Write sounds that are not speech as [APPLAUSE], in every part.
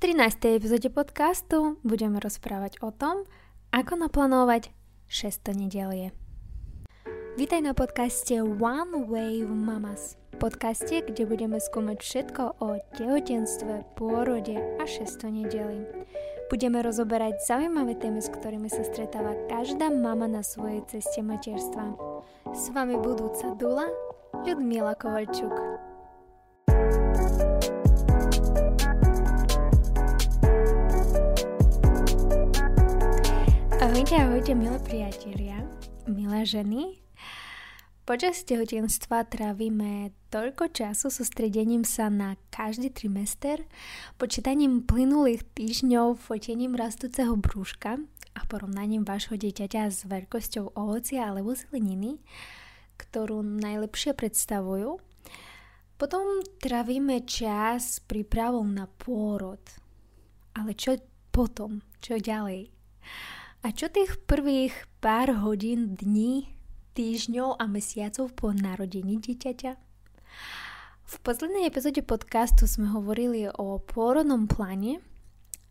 13. epizóde podcastu budeme rozprávať o tom, ako naplánovať 600 nedelie. Vítaj na podcaste One Wave Mamas. Podcaste, kde budeme skúmať všetko o tehotenstve, pôrode a 600 nedeli. Budeme rozoberať zaujímavé témy, s ktorými sa stretáva každá mama na svojej ceste materstva. S vami budúca Dula, Ľudmila Kovalčuk. Ahojte, ahojte, milé priatelia, milé ženy. Počas tehotenstva trávime toľko času sústredením sa na každý trimester, počítaním plynulých týždňov, fotením rastúceho brúška a porovnaním vášho dieťaťa s veľkosťou ovocia alebo zeleniny, ktorú najlepšie predstavujú. Potom trávime čas prípravou na pôrod. Ale čo potom? Čo ďalej? A čo tých prvých pár hodín, dní, týždňov a mesiacov po narodení dieťaťa? V poslednej epizóde podcastu sme hovorili o pôrodnom pláne.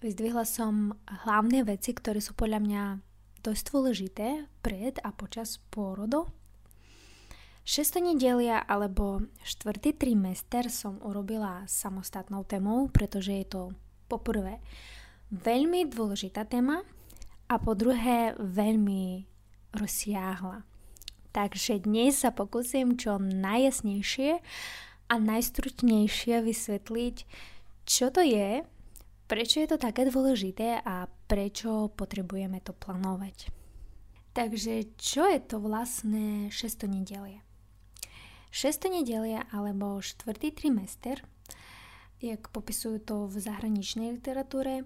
Vyzdvihla som hlavné veci, ktoré sú podľa mňa dosť dôležité pred a počas pôrodov. 6. nedelia alebo 4. trimester som urobila samostatnou témou, pretože je to poprvé veľmi dôležitá téma, a po druhé veľmi rozsiahla. Takže dnes sa pokúsim čo najjasnejšie a najstručnejšie vysvetliť, čo to je, prečo je to také dôležité a prečo potrebujeme to plánovať. Takže čo je to vlastné 6. nedelie? 6. nedelia alebo 4. trimester, jak popisujú to v zahraničnej literatúre,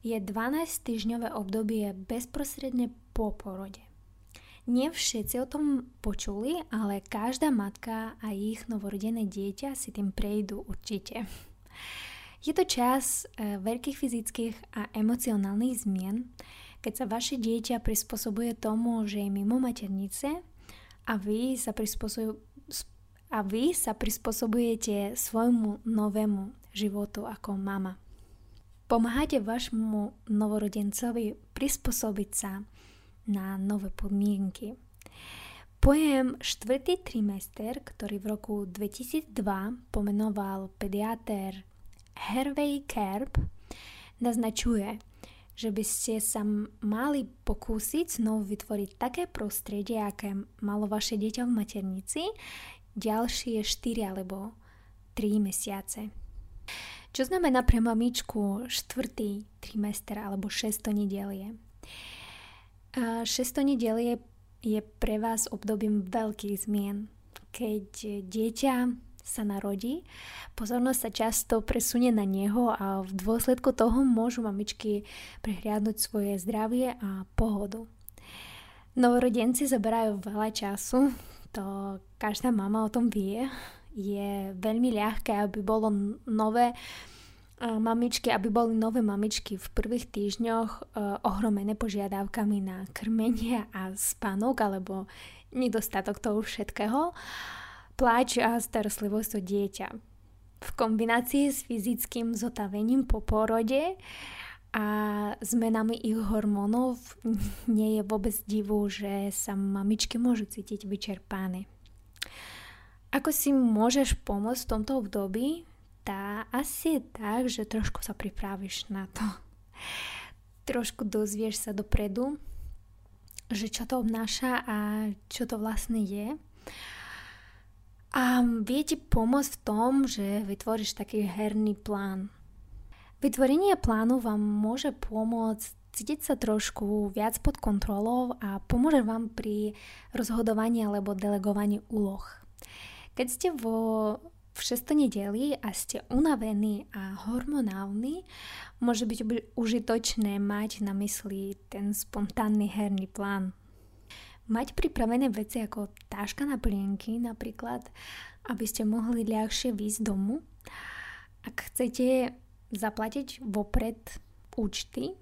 je 12-týždňové obdobie bezprostredne po porode. Nie všetci o tom počuli, ale každá matka a ich novorodené dieťa si tým prejdú určite. Je to čas e, veľkých fyzických a emocionálnych zmien, keď sa vaše dieťa prispôsobuje tomu, že je mimo maternice a vy sa, a vy sa prispôsobujete svojmu novému životu ako mama. Pomáhate vašmu novorodencovi prispôsobiť sa na nové podmienky. Pojem štvrtý trimester, ktorý v roku 2002 pomenoval pediatér Hervey Kerb, naznačuje, že by ste sa mali pokúsiť znovu vytvoriť také prostredie, aké malo vaše dieťa v maternici ďalšie 4 alebo 3 mesiace. Čo znamená pre mamičku štvrtý trimester alebo šesto nedelie? Šesto nedelie je pre vás obdobím veľkých zmien. Keď dieťa sa narodí, pozornosť sa často presunie na neho a v dôsledku toho môžu mamičky prehliadnúť svoje zdravie a pohodu. Novorodenci zaberajú veľa času, to každá mama o tom vie je veľmi ľahké, aby bolo nové mamičky, aby boli nové mamičky v prvých týždňoch uh, ohromené požiadavkami na krmenie a spánok alebo nedostatok toho všetkého, pláč a starostlivosť o dieťa. V kombinácii s fyzickým zotavením po porode a zmenami ich hormónov nie je vôbec divu, že sa mamičky môžu cítiť vyčerpané. Ako si môžeš pomôcť v tomto období? Tá asi je tak, že trošku sa pripravíš na to. Trošku dozvieš sa dopredu, že čo to obnáša a čo to vlastne je. A vie ti pomôcť v tom, že vytvoríš taký herný plán. Vytvorenie plánu vám môže pomôcť cítiť sa trošku viac pod kontrolou a pomôže vám pri rozhodovaní alebo delegovaní úloh. Keď ste vo v 6. nedeli a ste unavení a hormonálni, môže byť užitočné mať na mysli ten spontánny herný plán. Mať pripravené veci ako táška na plienky napríklad, aby ste mohli ľahšie výjsť domu. Ak chcete zaplatiť vopred účty,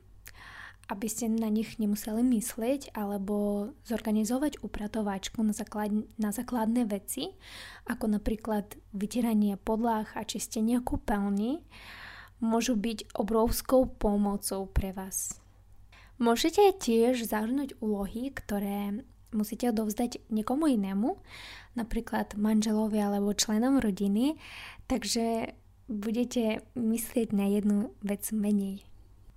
aby ste na nich nemuseli myslieť alebo zorganizovať upratovačku na, základ, na základné veci, ako napríklad vytieranie podlah a čistenie kúpeľní, môžu byť obrovskou pomocou pre vás. Môžete tiež zahrnúť úlohy, ktoré musíte odovzdať niekomu inému, napríklad manželovi alebo členom rodiny, takže budete myslieť na jednu vec menej.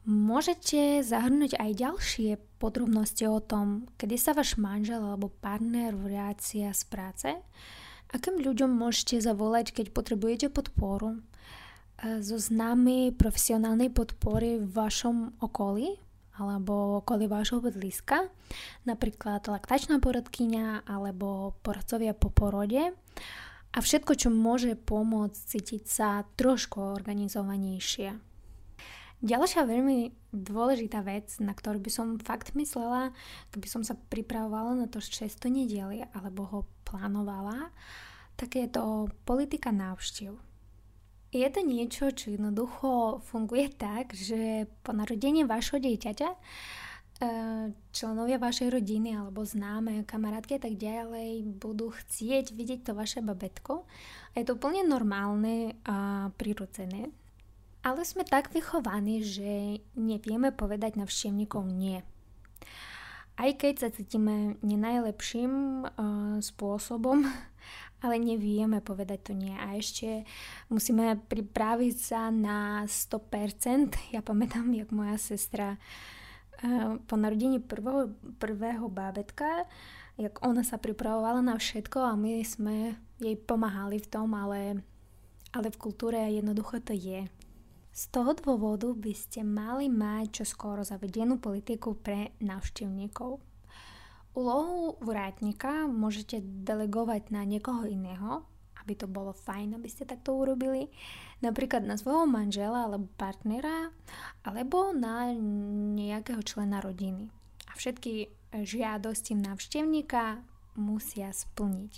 Môžete zahrnúť aj ďalšie podrobnosti o tom, kedy sa váš manžel alebo partner vrácia z práce, akým ľuďom môžete zavolať, keď potrebujete podporu, zo známy profesionálnej podpory v vašom okolí, alebo okolí vášho bydliska, napríklad laktačná porodkyňa alebo poradcovia po porode a všetko, čo môže pomôcť cítiť sa trošku organizovanejšie. Ďalšia veľmi dôležitá vec, na ktorú by som fakt myslela, keby som sa pripravovala na to 6. nedielie alebo ho plánovala, tak je to politika návštev. Je to niečo, čo jednoducho funguje tak, že po narodení vašho dieťaťa e, členovia vašej rodiny alebo známe, kamarátky a tak ďalej budú chcieť vidieť to vaše babetko. A je to úplne normálne a prirodzené. Ale sme tak vychovaní, že nevieme povedať navštevníkov nie. Aj keď sa cítime nenajlepším uh, spôsobom, [LAUGHS] ale nevieme povedať to nie. A ešte musíme pripraviť sa na 100%. [LAUGHS] Ja pamätám, jak moja sestra uh, po narodení prvého, prvého bábetka, jak ona sa pripravovala na všetko a my sme jej pomáhali v tom, ale, ale v kultúre jednoducho to je. Z toho dôvodu by ste mali mať čoskoro zavedenú politiku pre návštevníkov. Úlohu vrátnika môžete delegovať na niekoho iného, aby to bolo fajn, aby ste takto urobili, napríklad na svojho manžela alebo partnera, alebo na nejakého člena rodiny. A všetky žiadosti návštevníka musia splniť.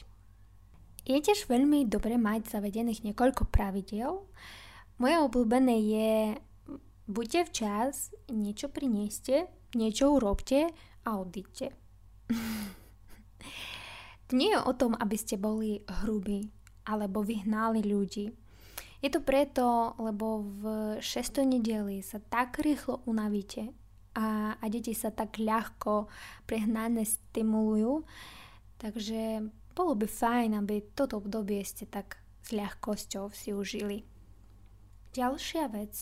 Je tiež veľmi dobre mať zavedených niekoľko pravidel. Moje obľúbené je buďte včas, niečo prinieste, niečo urobte a odíďte. [LAUGHS] Nie je o tom, aby ste boli hrubí alebo vyhnali ľudí. Je to preto, lebo v 6. nedeli sa tak rýchlo unavíte a, a deti sa tak ľahko prehnané stimulujú, takže bolo by fajn, aby toto obdobie ste tak s ľahkosťou si užili. Ďalšia vec.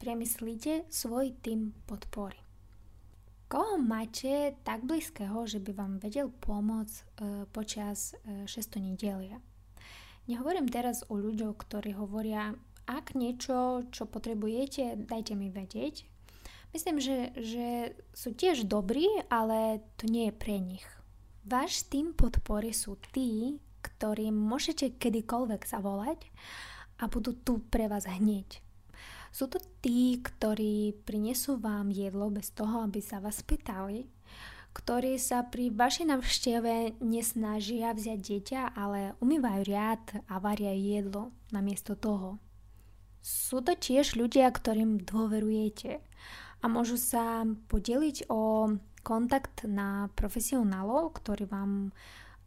Premyslite svoj tým podpory. Koho máte tak blízkeho, že by vám vedel pomôcť e, počas e, 6. nedelia? Nehovorím teraz o ľuďoch, ktorí hovoria, ak niečo, čo potrebujete, dajte mi vedieť. Myslím, že, že sú tiež dobrí, ale to nie je pre nich. Váš tým podpory sú tí, ktorým môžete kedykoľvek zavolať a budú tu pre vás hneď. Sú to tí, ktorí prinesú vám jedlo bez toho, aby sa vás pýtali, ktorí sa pri vašej navšteve nesnažia vziať dieťa, ale umývajú riad a varia jedlo namiesto toho. Sú to tiež ľudia, ktorým dôverujete a môžu sa podeliť o kontakt na profesionálov, ktorí vám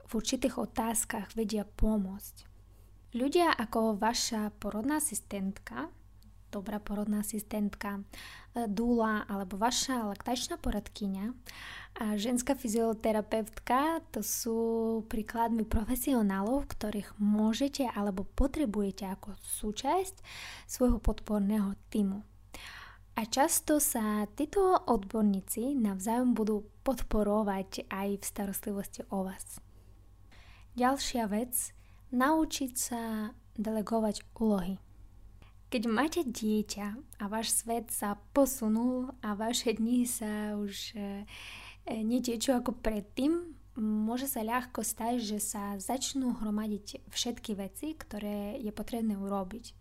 v určitých otázkach vedia pomôcť. Ľudia ako vaša porodná asistentka dobrá porodná asistentka, e, dúla alebo vaša laktačná poradkyňa a ženská fyzioterapeutka to sú príkladmi profesionálov, ktorých môžete alebo potrebujete ako súčasť svojho podporného týmu. A často sa títo odborníci navzájom budú podporovať aj v starostlivosti o vás. Ďalšia vec, naučiť sa delegovať úlohy. Keď máte dieťa a váš svet sa posunul a vaše dni sa už e, e, netiečú ako predtým, môže sa ľahko stať, že sa začnú hromadiť všetky veci, ktoré je potrebné urobiť.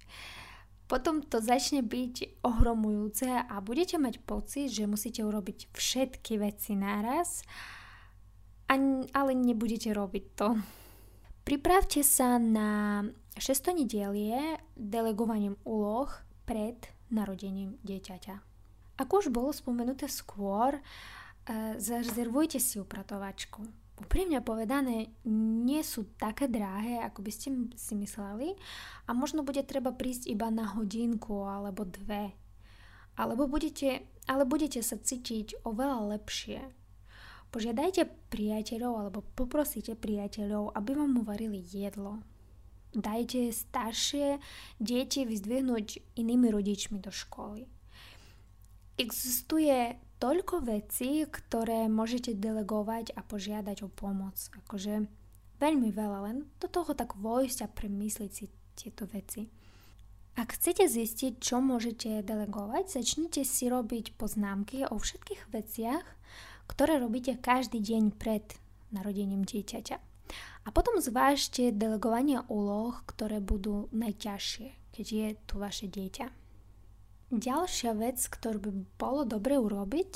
Potom to začne byť ohromujúce a budete mať pocit, že musíte urobiť všetky veci naraz, ale nebudete robiť to. Pripravte sa na Šesto nedielie delegovaním úloh pred narodením dieťaťa. Ako už bolo spomenuté skôr, e, zarezervujte si upratovačku. úprimne povedané nie sú také drahé, ako by ste si mysleli a možno bude treba prísť iba na hodinku alebo dve. Alebo budete, ale budete sa cítiť oveľa lepšie. Požiadajte priateľov alebo poprosíte priateľov, aby vám uvarili jedlo. Dajte staršie deti vyzdvihnúť inými rodičmi do školy. Existuje toľko vecí, ktoré môžete delegovať a požiadať o pomoc. Akože veľmi veľa, len do toho tak vojsť a premysliť si tieto veci. Ak chcete zistiť, čo môžete delegovať, začnite si robiť poznámky o všetkých veciach, ktoré robíte každý deň pred narodením dieťaťa. A potom zvážte delegovanie úloh, ktoré budú najťažšie, keď je tu vaše dieťa. Ďalšia vec, ktorú by bolo dobre urobiť,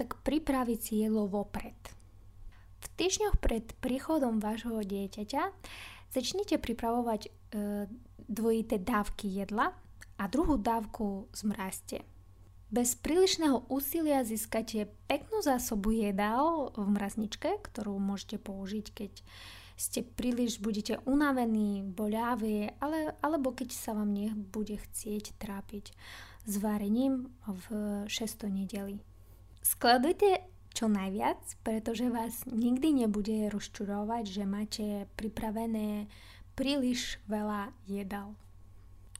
tak pripraviť si jedlo vopred. V týždňoch pred príchodom vášho dieťaťa začnite pripravovať e, dvojité dávky jedla a druhú dávku zmrazte. Bez prílišného úsilia získate peknú zásobu jedál v mrazničke, ktorú môžete použiť, keď ste príliš budete unavení, boľaví, ale, alebo keď sa vám nebude chcieť trápiť s varením v 6. nedeli. Skladujte čo najviac, pretože vás nikdy nebude rozčurovať, že máte pripravené príliš veľa jedal.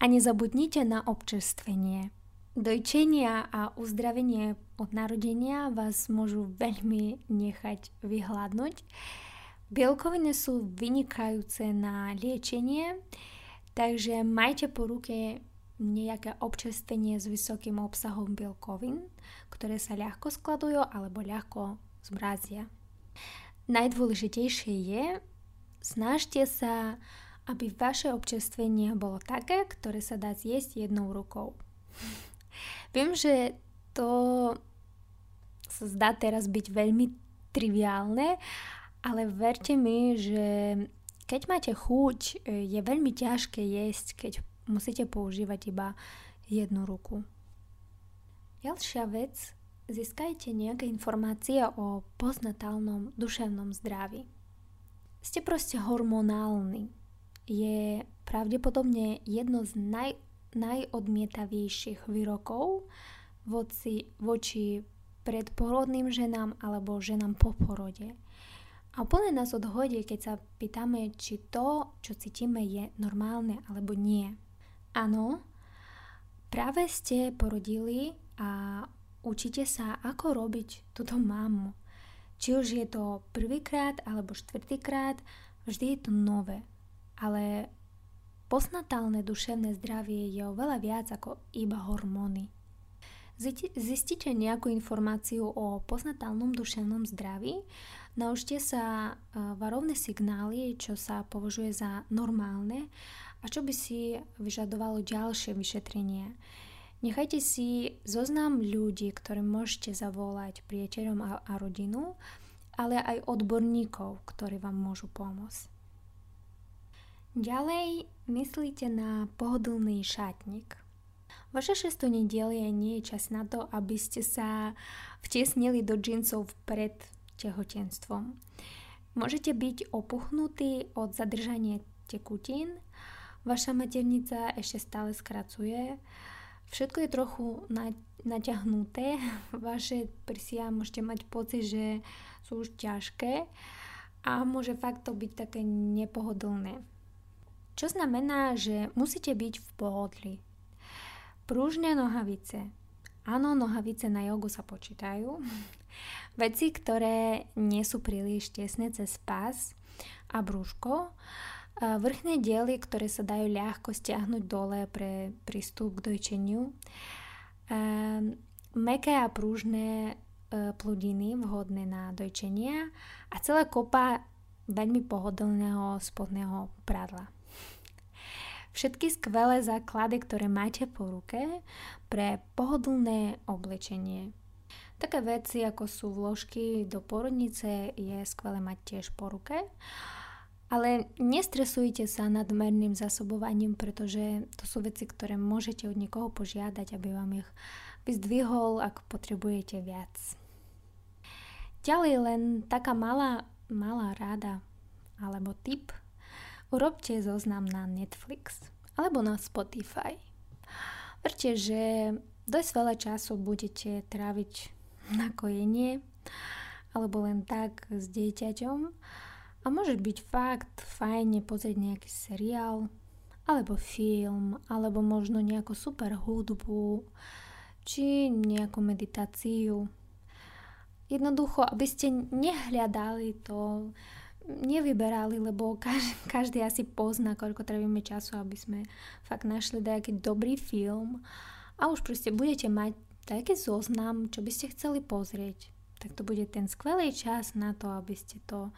A nezabudnite na občerstvenie. Dojčenia a uzdravenie od narodenia vás môžu veľmi nechať vyhľadnúť. Bielkoviny sú vynikajúce na liečenie, takže majte po ruke nejaké občerstvenie s vysokým obsahom bielkovín, ktoré sa ľahko skladujú alebo ľahko zmrazia. Najdôležitejšie je, snažte sa, aby vaše občerstvenie bolo také, ktoré sa dá zjesť jednou rukou. Viem, že to sa zdá teraz byť veľmi triviálne, ale verte mi, že keď máte chuť, je veľmi ťažké jesť, keď musíte používať iba jednu ruku. Ďalšia vec, získajte nejaké informácie o postnatálnom duševnom zdraví. Ste proste hormonálni. Je pravdepodobne jedno z naj, najodmietavejších výrokov voci, voči predporodným ženám alebo ženám po porode. A úplne nás odhodí, keď sa pýtame, či to, čo cítime, je normálne alebo nie. Áno, práve ste porodili a učíte sa, ako robiť túto mamu. Či už je to prvýkrát alebo štvrtýkrát, vždy je to nové. Ale postnatálne duševné zdravie je oveľa viac ako iba hormóny. Zistite nejakú informáciu o postnatálnom duševnom zdraví, naučte sa varovné signály, čo sa považuje za normálne a čo by si vyžadovalo ďalšie vyšetrenie. Nechajte si zoznam ľudí, ktoré môžete zavolať priateľom a rodinu, ale aj odborníkov, ktorí vám môžu pomôcť. Ďalej myslíte na pohodlný šatník. Vaše šesto nedielie nie je čas na to, aby ste sa vtiesnili do džinsov pred tehotenstvom. Môžete byť opuchnutí od zadržania tekutín, Vaša maternica ešte stále skracuje. Všetko je trochu naťahnuté. [LAUGHS] Vaše prsia môžete mať pocit, že sú už ťažké a môže fakt to byť také nepohodlné. Čo znamená, že musíte byť v pohodli. Prúžne nohavice. Áno, nohavice na jogu sa počítajú. [LAUGHS] Veci, ktoré nie sú príliš tesné cez pás a brúško Vrchné diely, ktoré sa dajú ľahko stiahnuť dole pre prístup k dojčeniu. Meké a prúžne plodiny vhodné na dojčenia a celá kopa veľmi pohodlného spodného pradla. Všetky skvelé základy, ktoré máte po ruke pre pohodlné oblečenie. Také veci ako sú vložky do porodnice je skvelé mať tiež po ruke. Ale nestresujte sa nadmerným zasobovaním, pretože to sú veci, ktoré môžete od niekoho požiadať, aby vám ich vyzdvihol, ak potrebujete viac. Ďalej len taká malá mala rada alebo tip, urobte zoznam na Netflix alebo na Spotify. Verte, že dosť veľa času budete tráviť na kojenie alebo len tak s dieťaťom a môže byť fakt fajne pozrieť nejaký seriál alebo film, alebo možno nejakú super hudbu, či nejakú meditáciu. Jednoducho, aby ste nehľadali to, nevyberali, lebo každý, [LAUGHS] každý asi pozná, koľko trávime času, aby sme fakt našli nejaký dobrý film a už proste budete mať taký zoznam, čo by ste chceli pozrieť. Tak to bude ten skvelý čas na to, aby ste to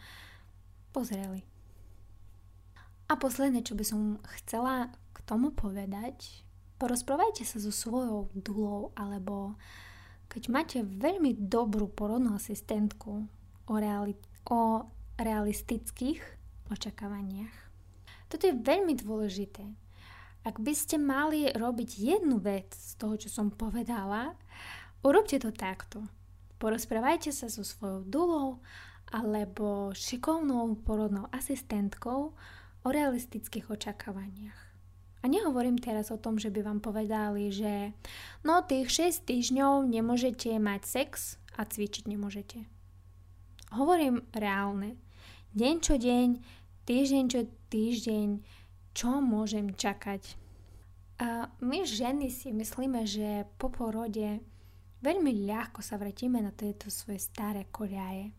pozreli. A posledné, čo by som chcela k tomu povedať, porozprávajte sa so svojou dulou alebo keď máte veľmi dobrú porodnú asistentku o, reali- o realistických očakávaniach. Toto je veľmi dôležité. Ak by ste mali robiť jednu vec z toho, čo som povedala, urobte to takto. Porozprávajte sa so svojou dulou alebo šikovnou porodnou asistentkou o realistických očakávaniach. A nehovorím teraz o tom, že by vám povedali, že no tých 6 týždňov nemôžete mať sex a cvičiť nemôžete. Hovorím reálne. Deň čo deň, týždeň čo týždeň, čo môžem čakať. A my ženy si myslíme, že po porode veľmi ľahko sa vrátime na tieto svoje staré koľaje.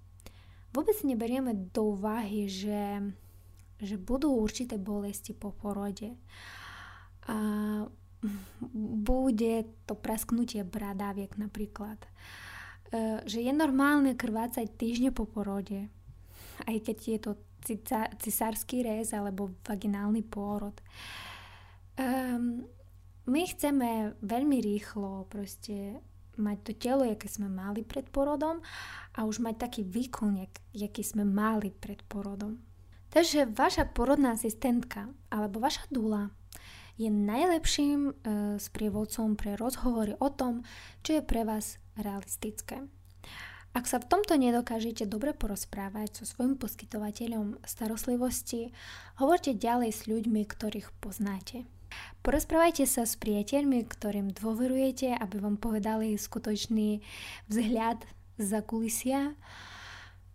Vôbec neberieme do úvahy, že že budú určité bolesti po porode. A bude to prasknutie bradáviek napríklad. E, že je normálne krvácať týždne po porode, aj keď je to cisársky rez alebo vaginálny pôrod. Um, my chceme veľmi rýchlo proste mať to telo, aké sme mali pred porodom a už mať taký výkon, aký sme mali pred porodom. Takže vaša porodná asistentka alebo vaša dula je najlepším e, sprievodcom pre rozhovory o tom, čo je pre vás realistické. Ak sa v tomto nedokážete dobre porozprávať so svojim poskytovateľom starostlivosti, hovorte ďalej s ľuďmi, ktorých poznáte. Porozprávajte sa s priateľmi, ktorým dôverujete, aby vám povedali skutočný vzhľad za kulisia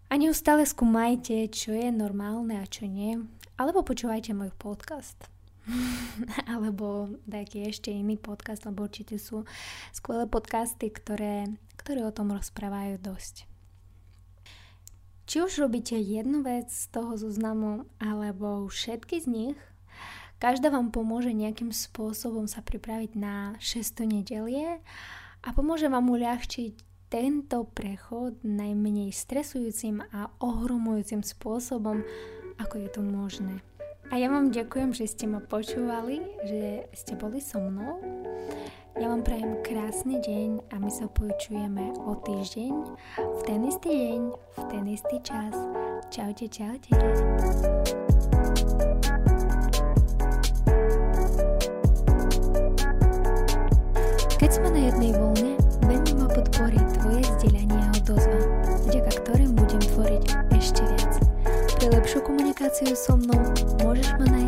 a neustále skúmajte, čo je normálne a čo nie. Alebo počúvajte môj podcast. [LAUGHS] alebo nejaký ešte iný podcast, lebo určite sú skvelé podcasty, ktoré, ktoré o tom rozprávajú dosť. Či už robíte jednu vec z toho zoznamu, alebo všetky z nich, každá vám pomôže nejakým spôsobom sa pripraviť na 6. nedelie a pomôže vám uľahčiť tento prechod najmenej stresujúcim a ohromujúcim spôsobom, ako je to možné. A ja vám ďakujem, že ste ma počúvali, že ste boli so mnou. Ja vám prajem krásny deň a my sa počujeme o týždeň, v ten istý deň, v ten istý čas. Čaute, čaute. Keď Релаксацию со мной можешь мне